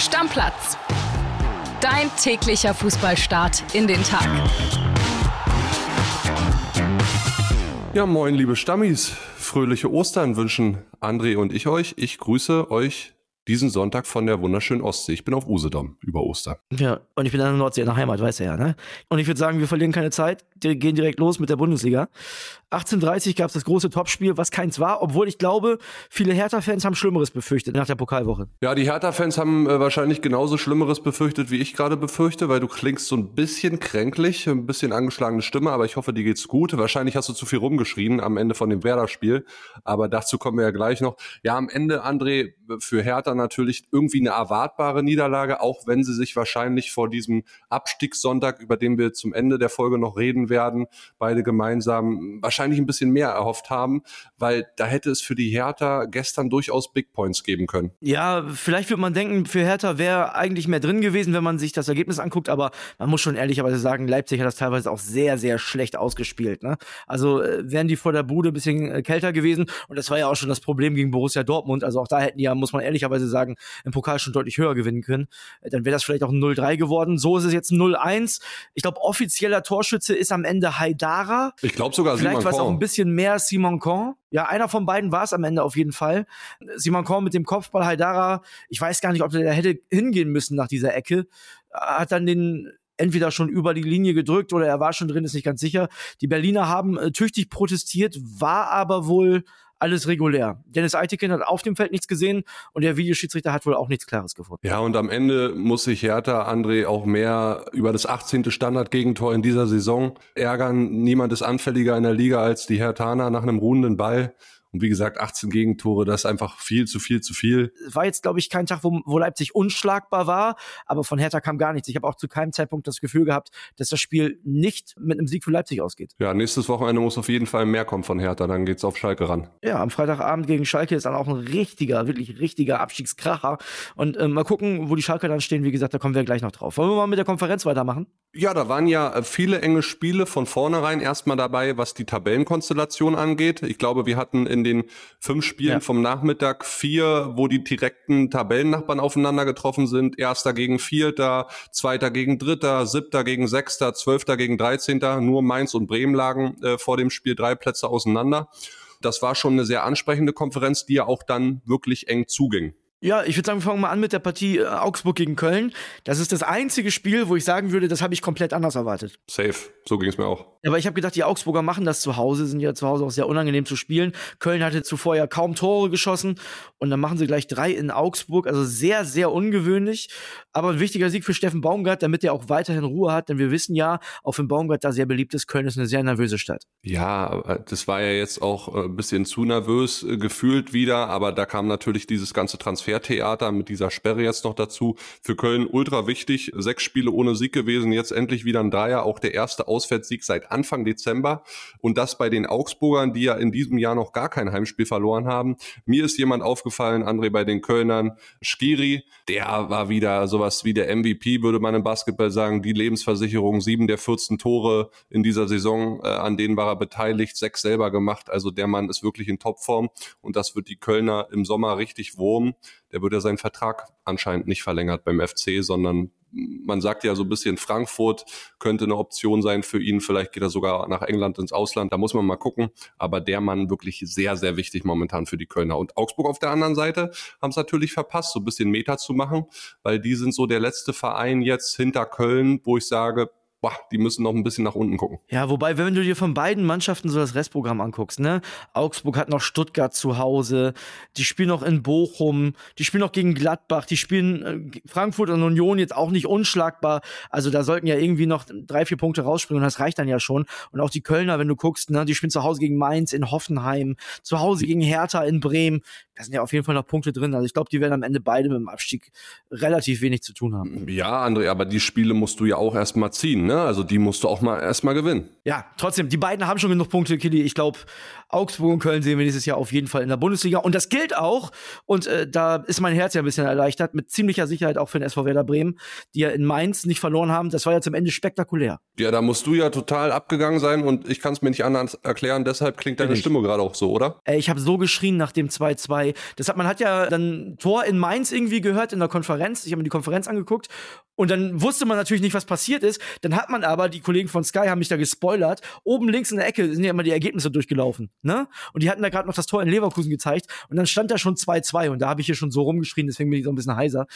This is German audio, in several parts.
Stammplatz. Dein täglicher Fußballstart in den Tag. Ja, moin, liebe Stammis. Fröhliche Ostern wünschen André und ich euch. Ich grüße euch diesen Sonntag von der wunderschönen Ostsee. Ich bin auf Usedom über Ostern. Ja, und ich bin an der Nordsee, nach Heimat, weiß er ja, ne? Und ich würde sagen, wir verlieren keine Zeit, wir gehen direkt los mit der Bundesliga. 18.30 gab es das große Topspiel, was keins war, obwohl ich glaube, viele Hertha-Fans haben Schlimmeres befürchtet nach der Pokalwoche. Ja, die Hertha-Fans haben äh, wahrscheinlich genauso Schlimmeres befürchtet, wie ich gerade befürchte, weil du klingst so ein bisschen kränklich, ein bisschen angeschlagene Stimme, aber ich hoffe, dir geht's gut. Wahrscheinlich hast du zu viel rumgeschrien am Ende von dem Werder-Spiel, aber dazu kommen wir ja gleich noch. Ja, am Ende, André, für Hertha natürlich irgendwie eine erwartbare Niederlage, auch wenn sie sich wahrscheinlich vor diesem Abstiegssonntag, über den wir zum Ende der Folge noch reden werden, beide gemeinsam wahrscheinlich ein bisschen mehr erhofft haben, weil da hätte es für die Hertha gestern durchaus Big Points geben können. Ja, vielleicht wird man denken, für Hertha wäre eigentlich mehr drin gewesen, wenn man sich das Ergebnis anguckt, aber man muss schon ehrlicherweise sagen, Leipzig hat das teilweise auch sehr, sehr schlecht ausgespielt. Ne? Also äh, wären die vor der Bude ein bisschen äh, kälter gewesen und das war ja auch schon das Problem gegen Borussia Dortmund. Also auch da hätten die ja, muss man ehrlicherweise sagen, im Pokal schon deutlich höher gewinnen können. Äh, dann wäre das vielleicht auch ein 0-3 geworden. So ist es jetzt ein 0-1. Ich glaube, offizieller Torschütze ist am Ende Haidara. Ich glaube sogar Vielleicht es auch ein bisschen mehr Simon Korn. Ja, einer von beiden war es am Ende auf jeden Fall. Simon Korn mit dem Kopfball Haidara. Ich weiß gar nicht, ob der da hätte hingehen müssen nach dieser Ecke. Hat dann den entweder schon über die Linie gedrückt oder er war schon drin, ist nicht ganz sicher. Die Berliner haben äh, tüchtig protestiert, war aber wohl alles regulär. Dennis Eitikin hat auf dem Feld nichts gesehen und der Videoschiedsrichter hat wohl auch nichts Klares gefunden. Ja, und am Ende muss sich Hertha, André, auch mehr über das 18. Standardgegentor in dieser Saison ärgern. Niemand ist anfälliger in der Liga als die Herthaner nach einem ruhenden Ball. Und wie gesagt, 18 Gegentore, das ist einfach viel zu viel zu viel. War jetzt, glaube ich, kein Tag, wo, wo Leipzig unschlagbar war, aber von Hertha kam gar nichts. Ich habe auch zu keinem Zeitpunkt das Gefühl gehabt, dass das Spiel nicht mit einem Sieg für Leipzig ausgeht. Ja, nächstes Wochenende muss auf jeden Fall mehr kommen von Hertha, dann geht's auf Schalke ran. Ja, am Freitagabend gegen Schalke ist dann auch ein richtiger, wirklich richtiger Abstiegskracher. Und äh, mal gucken, wo die Schalke dann stehen. Wie gesagt, da kommen wir gleich noch drauf. Wollen wir mal mit der Konferenz weitermachen? Ja, da waren ja äh, viele enge Spiele von vornherein erstmal dabei, was die Tabellenkonstellation angeht. Ich glaube, wir hatten in den fünf Spielen ja. vom Nachmittag vier, wo die direkten Tabellennachbarn aufeinander getroffen sind. Erster gegen Vierter, Zweiter gegen Dritter, Siebter gegen Sechster, Zwölfter gegen Dreizehnter. Nur Mainz und Bremen lagen äh, vor dem Spiel drei Plätze auseinander. Das war schon eine sehr ansprechende Konferenz, die ja auch dann wirklich eng zuging. Ja, ich würde sagen, wir fangen mal an mit der Partie äh, Augsburg gegen Köln. Das ist das einzige Spiel, wo ich sagen würde, das habe ich komplett anders erwartet. Safe, so ging es mir auch. Aber ich habe gedacht, die Augsburger machen das zu Hause, sind ja zu Hause auch sehr unangenehm zu spielen. Köln hatte zuvor ja kaum Tore geschossen und dann machen sie gleich drei in Augsburg, also sehr, sehr ungewöhnlich. Aber ein wichtiger Sieg für Steffen Baumgart, damit er auch weiterhin Ruhe hat, denn wir wissen ja, auch wenn Baumgart da sehr beliebt ist, Köln ist eine sehr nervöse Stadt. Ja, das war ja jetzt auch äh, ein bisschen zu nervös äh, gefühlt wieder, aber da kam natürlich dieses ganze Transfertheater mit dieser Sperre jetzt noch dazu. Für Köln ultra wichtig, sechs Spiele ohne Sieg gewesen, jetzt endlich wieder ein Dreier, auch der erste Auswärtssieg seit Anfang Dezember. Und das bei den Augsburgern, die ja in diesem Jahr noch gar kein Heimspiel verloren haben. Mir ist jemand aufgefallen, André bei den Kölnern, Skiri, der war wieder sowas wie der MVP, würde man im Basketball sagen, die Lebensversicherung, sieben der 14 Tore in dieser Saison, äh, an denen war er beteiligt, sechs selber gemacht, also der Mann ist wirklich in Topform. Und das wird die Kölner im Sommer richtig wurmen. Der wird ja seinen Vertrag anscheinend nicht verlängert beim FC, sondern man sagt ja so ein bisschen, Frankfurt könnte eine Option sein für ihn. Vielleicht geht er sogar nach England ins Ausland. Da muss man mal gucken. Aber der Mann wirklich sehr, sehr wichtig momentan für die Kölner. Und Augsburg auf der anderen Seite haben es natürlich verpasst, so ein bisschen Meter zu machen, weil die sind so der letzte Verein jetzt hinter Köln, wo ich sage, boah, die müssen noch ein bisschen nach unten gucken. Ja, wobei, wenn du dir von beiden Mannschaften so das Restprogramm anguckst, ne? Augsburg hat noch Stuttgart zu Hause, die spielen noch in Bochum, die spielen noch gegen Gladbach, die spielen äh, Frankfurt und Union jetzt auch nicht unschlagbar. Also da sollten ja irgendwie noch drei, vier Punkte rausspringen und das reicht dann ja schon. Und auch die Kölner, wenn du guckst, ne, die spielen zu Hause gegen Mainz in Hoffenheim, zu Hause gegen Hertha in Bremen. Da sind ja auf jeden Fall noch Punkte drin. Also ich glaube, die werden am Ende beide mit dem Abstieg relativ wenig zu tun haben. Ja, André, aber die Spiele musst du ja auch erstmal ziehen, ne? Also die musst du auch mal erstmal gewinnen. Ja, trotzdem, die beiden haben schon genug Punkte, Killy. Ich glaube, Augsburg und Köln sehen wir dieses Jahr auf jeden Fall in der Bundesliga. Und das gilt auch, und äh, da ist mein Herz ja ein bisschen erleichtert, mit ziemlicher Sicherheit auch für den SV Werder Bremen, die ja in Mainz nicht verloren haben. Das war ja zum Ende spektakulär. Ja, da musst du ja total abgegangen sein und ich kann es mir nicht anders erklären. Deshalb klingt deine Stimme gerade auch so, oder? Äh, ich habe so geschrien nach dem 2-2 Sky. Deshalb, man hat ja dann Tor in Mainz irgendwie gehört in der Konferenz. Ich habe mir die Konferenz angeguckt und dann wusste man natürlich nicht, was passiert ist. Dann hat man aber, die Kollegen von Sky haben mich da gespoilert, oben links in der Ecke sind ja immer die Ergebnisse durchgelaufen. Ne? Und die hatten da gerade noch das Tor in Leverkusen gezeigt und dann stand da schon 2-2 und da habe ich hier schon so rumgeschrien, deswegen bin ich so ein bisschen heiser.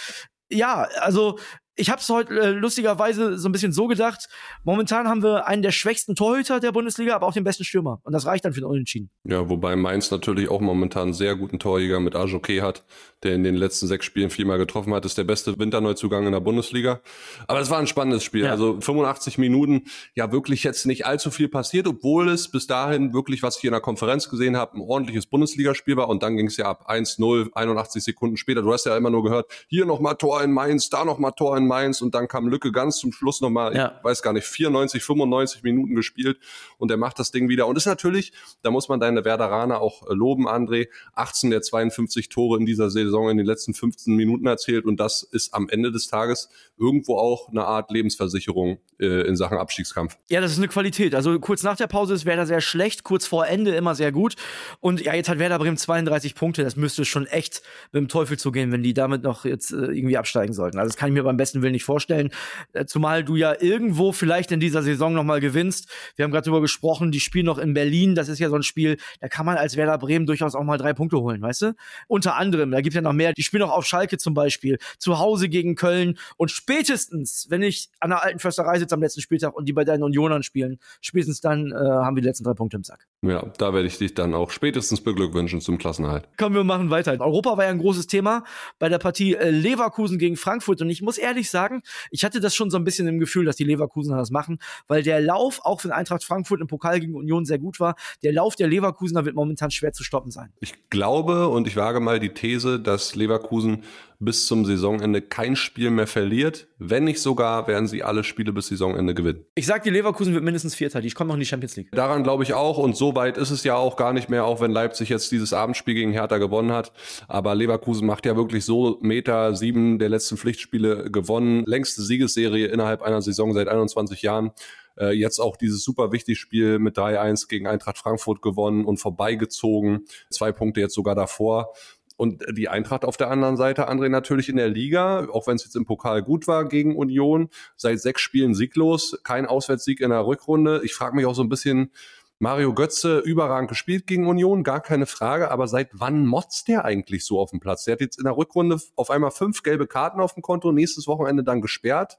Ja, also ich habe es heute äh, lustigerweise so ein bisschen so gedacht. Momentan haben wir einen der schwächsten Torhüter der Bundesliga, aber auch den besten Stürmer. Und das reicht dann für den Unentschieden. Ja, wobei Mainz natürlich auch momentan einen sehr guten Torjäger mit Ajoke hat, der in den letzten sechs Spielen viermal getroffen hat. Das ist der beste Winterneuzugang in der Bundesliga. Aber es war ein spannendes Spiel. Ja. Also 85 Minuten, ja wirklich jetzt nicht allzu viel passiert, obwohl es bis dahin wirklich, was ich in der Konferenz gesehen habe, ein ordentliches Bundesligaspiel war. Und dann ging es ja ab 1-0, 81 Sekunden später. Du hast ja immer nur gehört, hier nochmal Tor in Mainz, da nochmal Tor in in Mainz und dann kam Lücke ganz zum Schluss nochmal, ja. ich weiß gar nicht, 94, 95 Minuten gespielt und er macht das Ding wieder. Und ist natürlich, da muss man deine Werderaner auch äh, loben, André, 18 der 52 Tore in dieser Saison in den letzten 15 Minuten erzählt und das ist am Ende des Tages irgendwo auch eine Art Lebensversicherung äh, in Sachen Abstiegskampf. Ja, das ist eine Qualität. Also kurz nach der Pause ist Werder sehr schlecht, kurz vor Ende immer sehr gut. Und ja, jetzt hat Werder Bremen 32 Punkte. Das müsste schon echt mit dem Teufel zugehen, wenn die damit noch jetzt äh, irgendwie absteigen sollten. Also das kann ich mir beim besten Willen nicht vorstellen. Äh, zumal du ja irgendwo vielleicht in dieser Saison nochmal gewinnst. Wir haben gerade darüber gesprochen, die spielen noch in Berlin. Das ist ja so ein Spiel, da kann man als Werder Bremen durchaus auch mal drei Punkte holen, weißt du? Unter anderem, da gibt es ja noch mehr. Die spielen auch auf Schalke zum Beispiel, zu Hause gegen Köln. Und spätestens, wenn ich an der alten Försterei sitze am letzten Spieltag und die bei deinen Unionern spielen, spätestens dann äh, haben wir die letzten drei Punkte im Sack. Ja, da werde ich dich dann auch spätestens beglückwünschen zum Klassenhalt. Kommen wir machen weiter. Europa war ja ein großes Thema bei der Partie äh, Leverkusen gegen Frankfurt und ich muss ehrlich sagen, ich hatte das schon so ein bisschen im Gefühl, dass die Leverkusener das machen, weil der Lauf, auch wenn Eintracht Frankfurt im Pokal gegen Union sehr gut war, der Lauf der Leverkusener wird momentan schwer zu stoppen sein. Ich glaube und ich wage mal die These, dass Leverkusen bis zum Saisonende kein Spiel mehr verliert. Wenn nicht sogar, werden sie alle Spiele bis Saisonende gewinnen. Ich sag, die Leverkusen wird mindestens Vierter. Die kommen noch in die Champions League. Daran glaube ich auch. Und so weit ist es ja auch gar nicht mehr, auch wenn Leipzig jetzt dieses Abendspiel gegen Hertha gewonnen hat. Aber Leverkusen macht ja wirklich so Meter sieben der letzten Pflichtspiele gewonnen. Längste Siegesserie innerhalb einer Saison seit 21 Jahren äh, jetzt auch dieses super wichtige Spiel mit 3-1 gegen Eintracht Frankfurt gewonnen und vorbeigezogen. Zwei Punkte jetzt sogar davor. Und die Eintracht auf der anderen Seite, André, natürlich in der Liga, auch wenn es jetzt im Pokal gut war gegen Union, seit sechs Spielen sieglos, kein Auswärtssieg in der Rückrunde. Ich frage mich auch so ein bisschen, Mario Götze überragend gespielt gegen Union, gar keine Frage, aber seit wann motzt der eigentlich so auf dem Platz? Der hat jetzt in der Rückrunde auf einmal fünf gelbe Karten auf dem Konto, nächstes Wochenende dann gesperrt.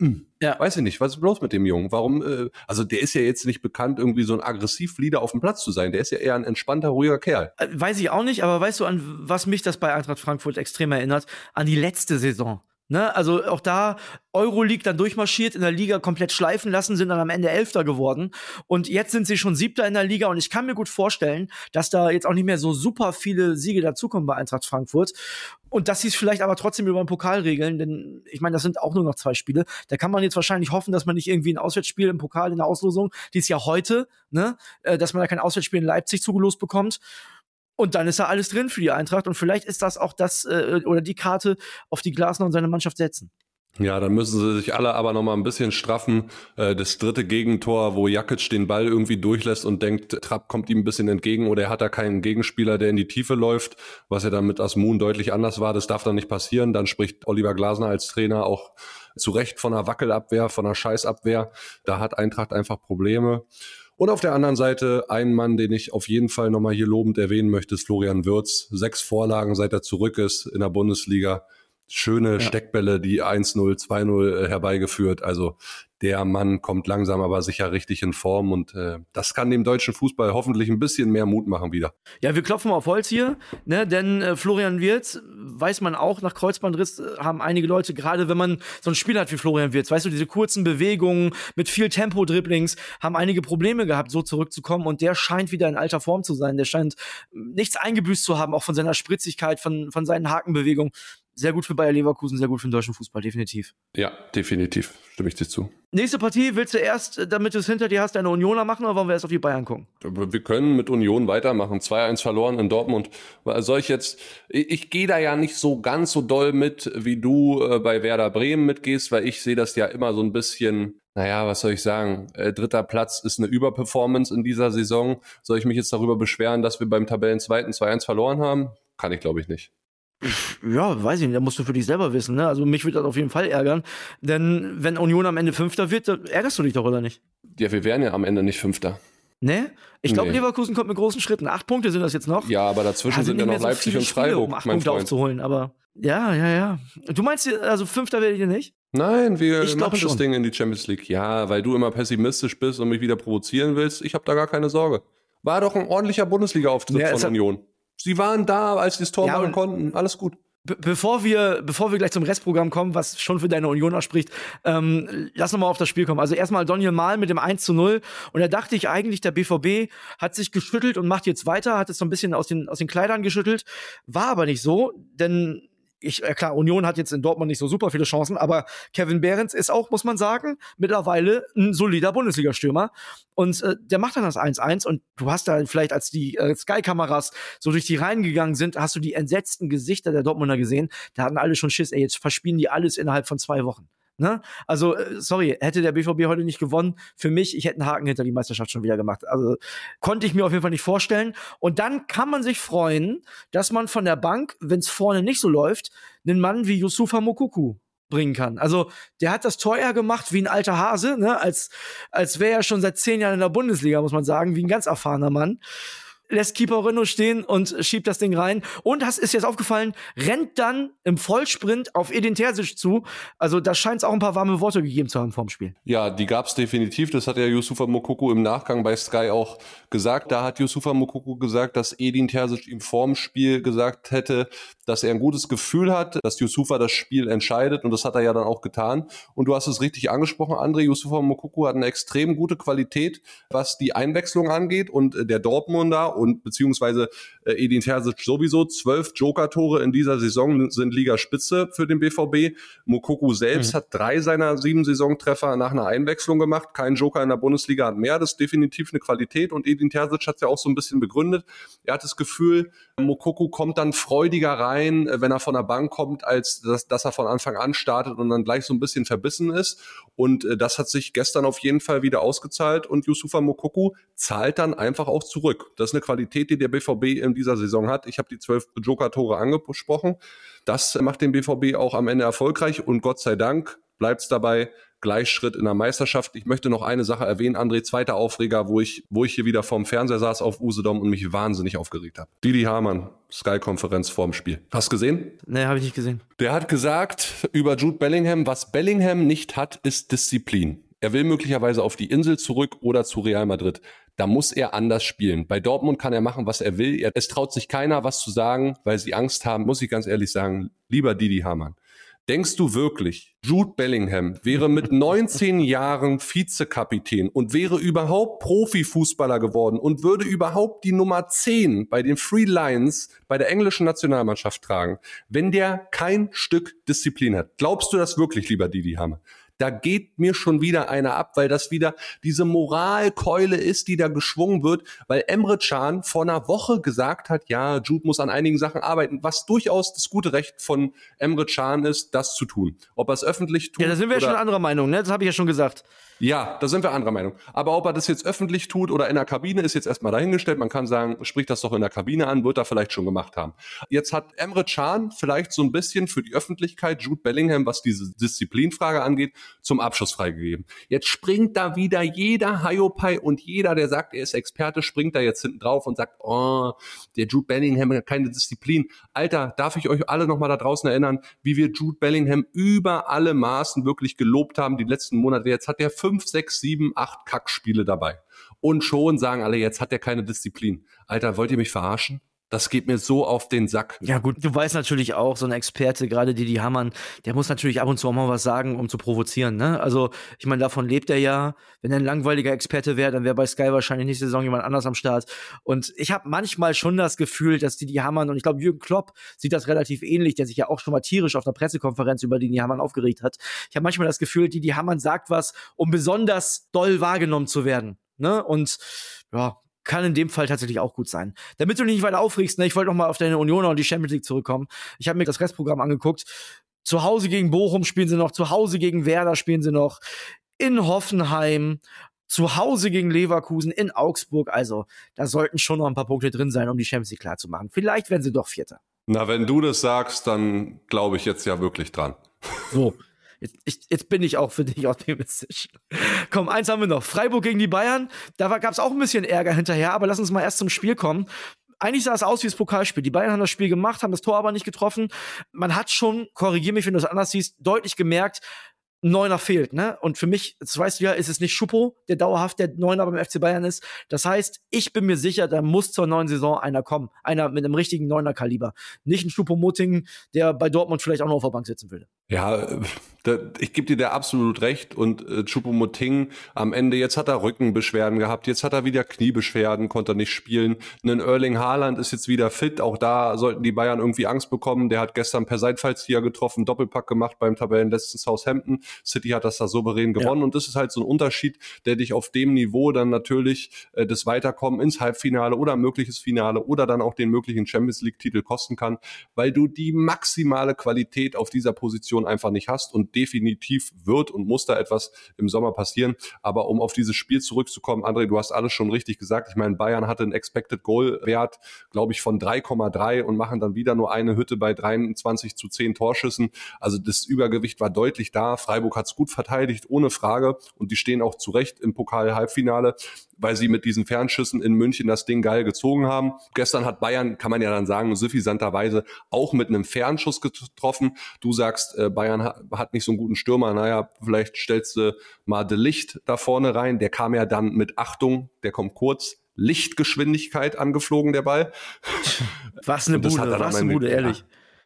Hm. Ja. Weiß ich nicht, was ist bloß mit dem Jungen? Warum, äh, also der ist ja jetzt nicht bekannt, irgendwie so ein Aggressivleader auf dem Platz zu sein. Der ist ja eher ein entspannter, ruhiger Kerl. Äh, weiß ich auch nicht, aber weißt du, an was mich das bei Eintracht Frankfurt extrem erinnert? An die letzte Saison. Ne? Also auch da Euroleague dann durchmarschiert, in der Liga komplett schleifen lassen, sind dann am Ende Elfter geworden. Und jetzt sind sie schon Siebter in der Liga und ich kann mir gut vorstellen, dass da jetzt auch nicht mehr so super viele Siege dazukommen bei Eintracht Frankfurt. Und dass sie es vielleicht aber trotzdem über den Pokal regeln, denn ich meine, das sind auch nur noch zwei Spiele. Da kann man jetzt wahrscheinlich hoffen, dass man nicht irgendwie ein Auswärtsspiel im Pokal in der Auslosung, die ist ja heute, ne, äh, dass man da kein Auswärtsspiel in Leipzig zugelost bekommt. Und dann ist da alles drin für die Eintracht. Und vielleicht ist das auch das äh, oder die Karte, auf die Glasner und seine Mannschaft setzen. Ja, dann müssen sie sich alle aber noch mal ein bisschen straffen. Äh, das dritte Gegentor, wo Jakic den Ball irgendwie durchlässt und denkt, Trapp kommt ihm ein bisschen entgegen oder er hat da keinen Gegenspieler, der in die Tiefe läuft, was ja dann mit Asmun deutlich anders war. Das darf dann nicht passieren. Dann spricht Oliver Glasner als Trainer auch zu Recht von einer Wackelabwehr, von einer Scheißabwehr. Da hat Eintracht einfach Probleme. Und auf der anderen Seite ein Mann, den ich auf jeden Fall nochmal hier lobend erwähnen möchte, ist Florian Würz. Sechs Vorlagen, seit er zurück ist in der Bundesliga. Schöne ja. Steckbälle, die 1-0, 2-0 äh, herbeigeführt. Also der Mann kommt langsam aber sicher richtig in Form und äh, das kann dem deutschen Fußball hoffentlich ein bisschen mehr Mut machen wieder. Ja, wir klopfen auf Holz hier, ne, denn äh, Florian Wirz, weiß man auch, nach Kreuzbandriss äh, haben einige Leute, gerade wenn man so ein Spiel hat wie Florian Wirz, weißt du, diese kurzen Bewegungen mit viel Tempo-Dribblings, haben einige Probleme gehabt, so zurückzukommen und der scheint wieder in alter Form zu sein. Der scheint nichts eingebüßt zu haben, auch von seiner Spritzigkeit, von, von seinen Hakenbewegungen sehr gut für Bayer Leverkusen, sehr gut für den deutschen Fußball, definitiv. Ja, definitiv, stimme ich dir zu. Nächste Partie, willst du erst, damit du es hinter dir hast, deine Unioner machen oder wollen wir erst auf die Bayern gucken? Wir können mit Union weitermachen. 2-1 verloren in Dortmund. Soll ich jetzt, ich, ich gehe da ja nicht so ganz so doll mit, wie du äh, bei Werder Bremen mitgehst, weil ich sehe das ja immer so ein bisschen naja, was soll ich sagen? Äh, dritter Platz ist eine Überperformance in dieser Saison. Soll ich mich jetzt darüber beschweren, dass wir beim Tabellenzweiten 2-1 verloren haben? kann ich glaube ich nicht. Ja, weiß ich nicht, da musst du für dich selber wissen, ne? Also mich würde das auf jeden Fall ärgern. Denn wenn Union am Ende Fünfter wird, dann ärgerst du dich doch, oder nicht? Ja, wir wären ja am Ende nicht Fünfter. Ne? Ich glaube, Nee. Leverkusen kommt mit großen Schritten. Acht Punkte sind das jetzt noch. Ja, aber dazwischen sind ja noch so Leipzig und Spiele, Freiburg, um acht Punkte Freund. aufzuholen, aber ja, ja, ja. Du meinst, also Fünfter werdet ihr nicht? Nein, wir Ich machen das. Ding in die Champions League. Ja, weil du immer pessimistisch bist und mich wieder provozieren willst. Ich habe da gar keine Sorge. War doch ein ordentlicher Bundesliga-Auftritt Ja, von Union. Sie waren da, als sie das Tor Ja, machen konnten. Alles gut. Be bevor wir, bevor wir gleich zum Restprogramm kommen, was schon für deine Union ausspricht, ähm, lass noch mal auf das Spiel kommen. Also erstmal Daniel Mahl mit dem 1 zu 0. Und da dachte ich eigentlich, der BVB hat sich geschüttelt und macht jetzt weiter, hat es so ein bisschen aus den, aus den Kleidern geschüttelt. War aber nicht so, denn ich, äh, klar, Union hat jetzt in Dortmund nicht so super viele Chancen, aber Kevin Behrens ist auch, muss man sagen, mittlerweile ein solider Bundesliga-Stürmer. Und äh, der macht dann das 1-1 und du hast da vielleicht, als die äh, Sky-Kameras so durch die Reihen gegangen sind, hast du die entsetzten Gesichter der Dortmunder gesehen. Da hatten alle schon Schiss, ey, jetzt verspielen die alles innerhalb von zwei Wochen. Ne? Also, äh, sorry, hätte der BVB heute nicht gewonnen, für mich, ich hätte einen Haken hinter die Meisterschaft schon wieder gemacht. Also, konnte ich mir auf jeden Fall nicht vorstellen. Und dann kann man sich freuen, dass man von der Bank, wenn es vorne nicht so läuft, einen Mann wie Yusufa Mokuku bringen kann. Also, der hat das Tor eher gemacht wie ein alter Hase, ne? als, als wäre er schon seit zehn Jahren in der Bundesliga, muss man sagen, wie ein ganz erfahrener Mann. Lässt Keeper Renault stehen und schiebt das Ding rein. Und das ist jetzt aufgefallen, rennt dann im Vollsprint auf Edin Terzic zu. Also da scheint es auch ein paar warme Worte gegeben zu haben vorm Spiel. Ja, die gab's definitiv. Das hat ja Yusufa Mokoko im Nachgang bei Sky auch gesagt. Da hat Yusufa Mokoko gesagt, dass Edin Terzic ihm vorm Spiel gesagt hätte, dass er ein gutes Gefühl hat, dass Yusufa das Spiel entscheidet. Und das hat er ja dann auch getan. Und du hast es richtig angesprochen, André. Yusufa Mokoko hat eine extrem gute Qualität, was die Einwechslung angeht. Und der Dortmunder und beziehungsweise äh, Edin Terzic sowieso. Zwölf Joker-Tore in dieser Saison sind Ligaspitze für den BVB. Mokoko selbst Mhm. hat drei seiner sieben Saisontreffer nach einer Einwechslung gemacht. Kein Joker in der Bundesliga hat mehr. Das ist definitiv eine Qualität. Und Edin Terzic hat es ja auch so ein bisschen begründet. Er hat das Gefühl, Mokoko kommt dann freudiger rein, äh, wenn er von der Bank kommt, als dass, dass er von Anfang an startet und dann gleich so ein bisschen verbissen ist. Und äh, das hat sich gestern auf jeden Fall wieder ausgezahlt. Und Yusufa Mokoko zahlt dann einfach auch zurück. Das ist eine Qualität, die der BVB in dieser Saison hat. Ich habe die zwölf Joker-Tore angesprochen. Das macht den BVB auch am Ende erfolgreich und Gott sei Dank bleibt es dabei. Gleichschritt in der Meisterschaft. Ich möchte noch eine Sache erwähnen, André, zweiter Aufreger, wo ich, wo ich hier wieder vorm Fernseher saß auf Usedom und mich wahnsinnig aufgeregt habe. Didi Hamann, Sky-Konferenz vorm Spiel. Hast gesehen? Ne, habe ich nicht gesehen. Der hat gesagt über Jude Bellingham, was Bellingham nicht hat, ist Disziplin. Er will möglicherweise auf die Insel zurück oder zu Real Madrid. Da muss er anders spielen. Bei Dortmund kann er machen, was er will. Er, es traut sich keiner, was zu sagen, weil sie Angst haben, muss ich ganz ehrlich sagen. Lieber Didi Hamann. Denkst du wirklich, Jude Bellingham wäre mit 19 Jahren Vizekapitän und wäre überhaupt Profifußballer geworden und würde überhaupt die Nummer 10 bei den Free Lions bei der englischen Nationalmannschaft tragen, wenn der kein Stück Disziplin hat? Glaubst du das wirklich, lieber Didi Hamann? Da geht mir schon wieder einer ab, weil das wieder diese Moralkeule ist, die da geschwungen wird, weil Emre Can vor einer Woche gesagt hat, ja, Jude muss an einigen Sachen arbeiten, was durchaus das gute Recht von Emre Can ist, das zu tun. Ob er es öffentlich tut Ja, da sind wir ja schon anderer Meinung, ne? Das habe ich ja schon gesagt. ja, da sind wir anderer Meinung. Aber ob er das jetzt öffentlich tut oder in der Kabine, ist jetzt erstmal dahingestellt. Man kann sagen, sprich das doch in der Kabine an, wird er vielleicht schon gemacht haben. Jetzt hat Emre Can vielleicht so ein bisschen für die Öffentlichkeit Jude Bellingham, was diese Disziplinfrage angeht, zum Abschluss freigegeben. Jetzt springt da wieder jeder Hiopai und jeder, der sagt, er ist Experte, springt da jetzt hinten drauf und sagt, oh, der Jude Bellingham hat keine Disziplin. Alter, darf ich euch alle nochmal da draußen erinnern, wie wir Jude Bellingham über alle Maßen wirklich gelobt haben die letzten Monate. Jetzt hat er fünf, sechs, sieben, acht Kackspiele dabei. Und schon sagen alle, jetzt hat er keine Disziplin. Alter, wollt ihr mich verarschen? Das geht mir so auf den Sack. Ja gut, du weißt natürlich auch, so ein Experte, gerade Didi Hamann, der muss natürlich ab und zu auch mal was sagen, um zu provozieren. Ne? Also ich meine, davon lebt er ja. Wenn er ein langweiliger Experte wäre, dann wäre bei Sky wahrscheinlich nächste Saison jemand anders am Start. Und ich habe manchmal schon das Gefühl, dass Didi Hamann, und ich glaube, Jürgen Klopp sieht das relativ ähnlich, der sich ja auch schon mal tierisch auf einer Pressekonferenz über Didi Hamann aufgeregt hat. Ich habe manchmal das Gefühl, Didi Hamann sagt was, um besonders doll wahrgenommen zu werden. Ne? Und ja, kann in dem Fall tatsächlich auch gut sein. Damit du dich nicht weiter aufregst, ne, ich wollte noch mal auf deine Unioner und die Champions League zurückkommen. Ich habe mir das Restprogramm angeguckt. Zu Hause gegen Bochum spielen sie noch, zu Hause gegen Werder spielen sie noch, in Hoffenheim, zu Hause gegen Leverkusen in Augsburg. Also da sollten schon noch ein paar Punkte drin sein, um die Champions League klar zu machen. Vielleicht werden sie doch Vierter. Na, wenn du das sagst, dann glaube ich jetzt ja wirklich dran. So. Jetzt, ich, jetzt, bin ich auch für dich optimistisch. Komm, eins haben wir noch. Freiburg gegen die Bayern. Da gab es auch ein bisschen Ärger hinterher, aber lass uns mal erst zum Spiel kommen. Eigentlich sah es aus wie das Pokalspiel. Die Bayern haben das Spiel gemacht, haben das Tor aber nicht getroffen. Man hat schon, korrigier mich, wenn du es anders siehst, deutlich gemerkt, Neuner fehlt, ne? Und für mich, das weißt du ja, ist es nicht Schuppo, der dauerhaft der Neuner beim FC Bayern ist. Das heißt, ich bin mir sicher, da muss zur neuen Saison einer kommen. Einer mit einem richtigen Neuner-Kaliber. Nicht ein Schuppo-Mutting, der bei Dortmund vielleicht auch noch auf der Bank sitzen würde. Ja, da, ich gebe dir da absolut recht. Und äh, Choupo-Moting am Ende, jetzt hat er Rückenbeschwerden gehabt, jetzt hat er wieder Kniebeschwerden, konnte nicht spielen. Ein Erling Haaland ist jetzt wieder fit. Auch da sollten die Bayern irgendwie Angst bekommen. Der hat gestern per Seitfallzieher getroffen, Doppelpack gemacht beim Tabellenletzten Southampton. City hat das da souverän gewonnen. Ja. Und das ist halt so ein Unterschied, der dich auf dem Niveau dann natürlich äh, das Weiterkommen ins Halbfinale oder mögliches Finale oder dann auch den möglichen Champions League-Titel kosten kann, weil du die maximale Qualität auf dieser Position Position einfach nicht hast und definitiv wird und muss da etwas im Sommer passieren. Aber um auf dieses Spiel zurückzukommen, André, du hast alles schon richtig gesagt. Ich meine, Bayern hatte einen Expected Goal Wert, glaube ich, von 3,3 und machen dann wieder nur eine Hütte bei 23 zu 10 Torschüssen. Also das Übergewicht war deutlich da. Freiburg hat es gut verteidigt, ohne Frage. Und die stehen auch zurecht im Pokal-Halbfinale weil sie mit diesen Fernschüssen in München das Ding geil gezogen haben. Gestern hat Bayern, kann man ja dann sagen, suffisanterweise auch mit einem Fernschuss getroffen. Du sagst, äh, Bayern hat nicht so einen guten Stürmer. Naja, vielleicht stellst du mal De Licht da vorne rein. Der kam ja dann mit Achtung, der kommt kurz. Lichtgeschwindigkeit angeflogen, der Ball. Was eine Bude, was eine Bude, ehrlich. Ja,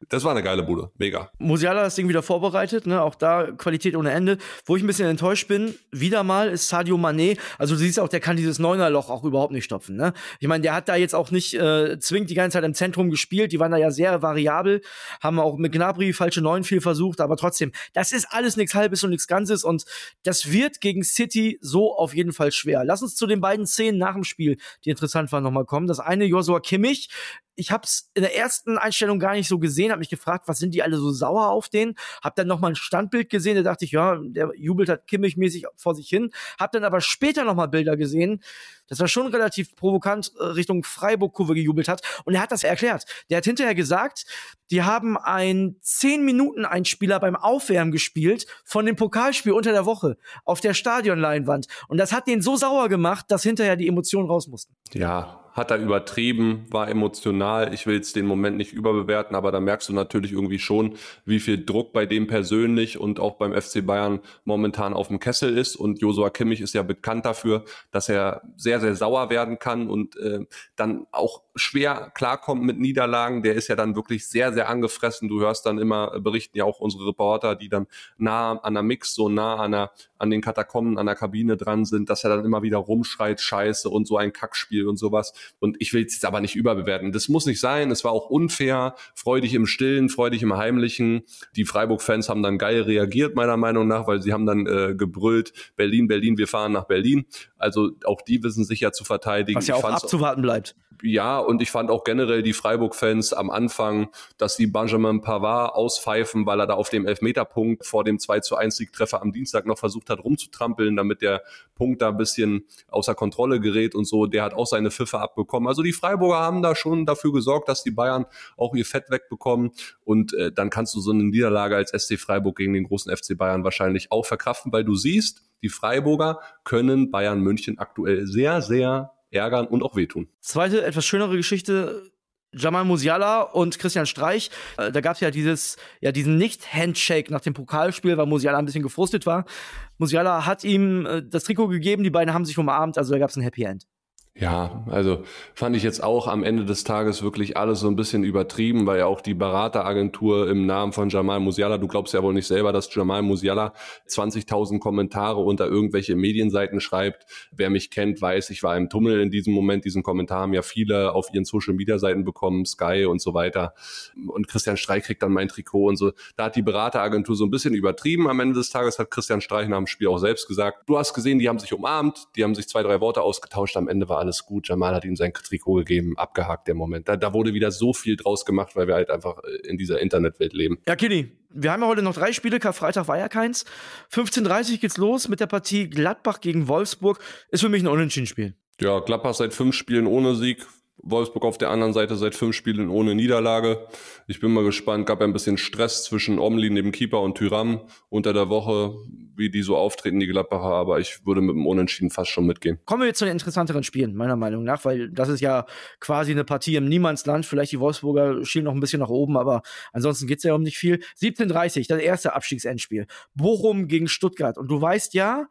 das war eine geile Bude, mega. Musiala das Ding wieder vorbereitet, ne? auch da Qualität ohne Ende. Wo ich ein bisschen enttäuscht bin, wieder mal ist Sadio Mané, also du siehst auch, der kann dieses Neunerloch auch überhaupt nicht stopfen. Ne? Ich meine, der hat da jetzt auch nicht äh, zwingend die ganze Zeit im Zentrum gespielt, die waren da ja sehr variabel, haben auch mit Gnabry falsche Neun viel versucht, aber trotzdem, das ist alles nichts Halbes und nichts Ganzes und das wird gegen City so auf jeden Fall schwer. Lass uns zu den beiden Szenen nach dem Spiel, die interessant waren, nochmal kommen. Das eine, Joshua Kimmich, ich habe es in der ersten Einstellung gar nicht so gesehen, habe mich gefragt, was sind die alle so sauer auf den? Hab dann noch mal ein Standbild gesehen, da dachte ich, ja, der jubelt halt Kimmich-mäßig vor sich hin. Hab dann aber später noch mal Bilder gesehen, das war schon relativ provokant äh, Richtung Freiburg-Kurve gejubelt hat. Und er hat das erklärt. Der hat hinterher gesagt, die haben ein 10 Minuten Einspieler beim Aufwärmen gespielt von dem Pokalspiel unter der Woche auf der Stadionleinwand. Und das hat den so sauer gemacht, dass hinterher die Emotionen raus mussten. Ja, hat er übertrieben, war emotional. Ich will jetzt den Moment nicht überbewerten, aber da merkst du natürlich irgendwie schon, wie viel Druck bei dem persönlich und auch beim FC Bayern momentan auf dem Kessel ist. Und Josua Kimmich ist ja bekannt dafür, dass er sehr, sehr sauer werden kann und äh, dann auch schwer klarkommt mit Niederlagen. Der ist ja dann wirklich sehr, sehr angefressen. Du hörst dann immer, äh, berichten ja auch unsere Reporter, die dann nah an der Mix, so nah an, der, an den Katakomben, an der Kabine dran sind, dass er dann immer wieder rumschreit, Scheiße und so ein Kackspiel und sowas. Und ich will es jetzt aber nicht überbewerten. Das muss nicht sein. Es war auch unfair. Freudig im Stillen, freudig im Heimlichen. Die Freiburg-Fans haben dann geil reagiert, meiner Meinung nach, weil sie haben dann äh, gebrüllt, Berlin, Berlin, wir fahren nach Berlin. Also auch die wissen sich ja zu verteidigen. Was ja auch abzuwarten bleibt. Ja, und ich fand auch generell die Freiburg-Fans am Anfang, dass sie Benjamin Pavard auspfeifen, weil er da auf dem Elfmeterpunkt vor dem 2 zu 1 Siegtreffer am Dienstag noch versucht hat rumzutrampeln, damit der Punkt da ein bisschen außer Kontrolle gerät und so. Der hat auch seine Pfiffe abbekommen. Also die Freiburger haben da schon dafür gesorgt, dass die Bayern auch ihr Fett wegbekommen. Und äh, dann kannst du so eine Niederlage als SC Freiburg gegen den großen FC Bayern wahrscheinlich auch verkraften, weil du siehst, die Freiburger können Bayern München aktuell sehr, sehr ärgern und auch wehtun. Zweite, etwas schönere Geschichte. Jamal Musiala und Christian Streich, äh, da gab es ja dieses, ja, diesen Nicht-Handshake nach dem Pokalspiel, weil Musiala ein bisschen gefrustet war. Musiala hat ihm äh, das Trikot gegeben, die beiden haben sich umarmt, also da gab es ein Happy End. Ja, also fand ich jetzt auch am Ende des Tages wirklich alles so ein bisschen übertrieben, weil ja auch die Berateragentur im Namen von Jamal Musiala, du glaubst ja wohl nicht selber, dass Jamal Musiala 20.000 Kommentare unter irgendwelche Medienseiten schreibt. Wer mich kennt, weiß, ich war im Tunnel in diesem Moment. Diesen Kommentar haben ja viele auf ihren Social Media Seiten bekommen, Sky und so weiter. Und Christian Streich kriegt dann mein Trikot und so. Da hat die Berateragentur so ein bisschen übertrieben. Am Ende des Tages hat Christian Streich nach dem Spiel auch selbst gesagt, du hast gesehen, die haben sich umarmt, die haben sich zwei, drei Worte ausgetauscht. Am Ende war alles gut. Jamal hat ihm sein Trikot gegeben, abgehakt der Moment. Da, da wurde wieder so viel draus gemacht, weil wir halt einfach äh, in dieser Internetwelt leben. Ja, Kini, wir haben ja heute noch drei Spiele, Karfreitag war ja keins. 15.30 geht's los mit der Partie Gladbach gegen Wolfsburg. Ist für mich ein Unentschieden-Spiel. Ja, Gladbach seit fünf Spielen ohne Sieg, Wolfsburg auf der anderen Seite seit fünf Spielen ohne Niederlage. Ich bin mal gespannt, gab ein bisschen Stress zwischen Omlin, dem Keeper, und Tyram unter der Woche, wie die so auftreten, die Gladbacher, aber ich würde mit dem Unentschieden fast schon mitgehen. Kommen wir jetzt zu den interessanteren Spielen, meiner Meinung nach, weil das ist ja quasi eine Partie im Niemandsland. Vielleicht die Wolfsburger schielen noch ein bisschen nach oben, aber ansonsten geht's ja um nicht viel. 17.30, das erste Abstiegsendspiel. Bochum gegen Stuttgart. Und du weißt ja,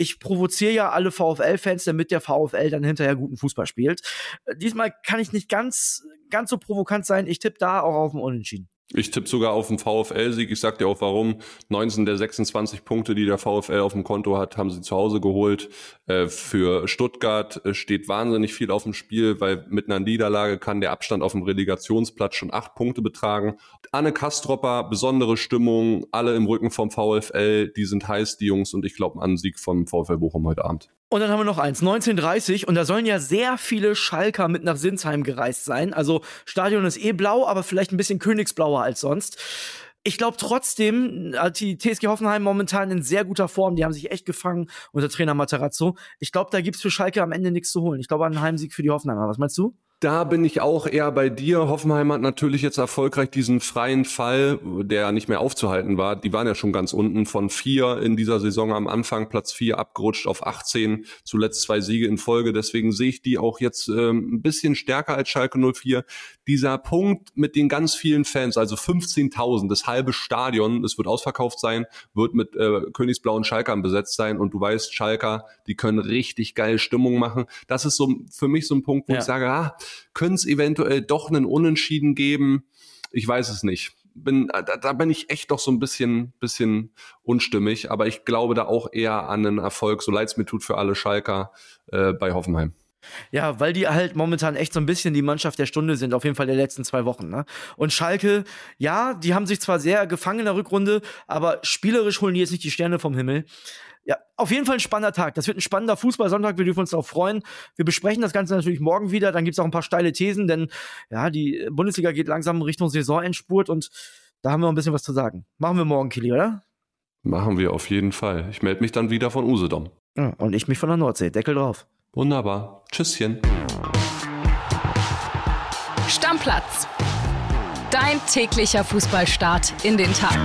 ich provoziere ja alle VfL-Fans, damit der VfL dann hinterher guten Fußball spielt. Äh, diesmal kann ich nicht ganz, ganz so provokant sein. Ich tippe da auch auf den Unentschieden. Ich tippe sogar auf den VfL-Sieg. Ich sag dir auch warum. 19 der 26 Punkte, die der VfL auf dem Konto hat, haben sie zu Hause geholt. Äh, für Stuttgart äh, steht wahnsinnig viel auf dem Spiel, weil mit einer Niederlage kann der Abstand auf dem Relegationsplatz schon acht Punkte betragen. Anne Kastropper, besondere Stimmung, alle im Rücken vom VfL, die sind heiß, die Jungs, und ich glaube an Sieg vom VfL Bochum heute Abend. Und dann haben wir noch eins, 1930, und da sollen ja sehr viele Schalker mit nach Sinsheim gereist sein. Also Stadion ist eh blau, aber vielleicht ein bisschen königsblauer als sonst. Ich glaube trotzdem, die TSG Hoffenheim momentan in sehr guter Form. Die haben sich echt gefangen unter Trainer Materazzo. Ich glaube, da gibt's für Schalke am Ende nichts zu holen. Ich glaube an einen Heimsieg für die Hoffenheimer. Was meinst du? Da bin ich auch eher bei dir. Hoffenheim hat natürlich jetzt erfolgreich diesen freien Fall, der nicht mehr aufzuhalten war. Die waren ja schon ganz unten von vier in dieser Saison am Anfang, Platz vier abgerutscht auf 18, zuletzt zwei Siege in Folge. Deswegen sehe ich die auch jetzt ähm, ein bisschen stärker als Schalke 04. Dieser Punkt mit den ganz vielen Fans, also 15.000, das halbe Stadion, es wird ausverkauft sein, wird mit äh, Königsblauen Schalkern besetzt sein und du weißt, Schalker, die können richtig geil Stimmung machen. Das ist so für mich so ein Punkt, wo ja. ich sage, ah, könnte es eventuell doch einen Unentschieden geben? Ich weiß es nicht. Bin, da, da bin ich echt doch so ein bisschen, bisschen unstimmig, aber ich glaube da auch eher an einen Erfolg, so leid es mir tut für alle Schalker äh, bei Hoffenheim. Ja, weil die halt momentan echt so ein bisschen die Mannschaft der Stunde sind, auf jeden Fall der letzten zwei Wochen. Ne? Und Schalke, ja, die haben sich zwar sehr gefangen in der Rückrunde, aber spielerisch holen die jetzt nicht die Sterne vom Himmel. Ja, auf jeden Fall ein spannender Tag. Das wird ein spannender Fußballsonntag. Wir dürfen uns darauf freuen. Wir besprechen das Ganze natürlich morgen wieder. Dann gibt es auch ein paar steile Thesen, denn ja, die Bundesliga geht langsam Richtung Saisonendspurt und da haben wir ein bisschen was zu sagen. Machen wir morgen, Kili, oder? Machen wir auf jeden Fall. Ich melde mich dann wieder von Usedom. Ja, und ich mich von der Nordsee. Deckel drauf. Wunderbar. Tschüsschen. Stammplatz. Dein täglicher Fußballstart in den Tag.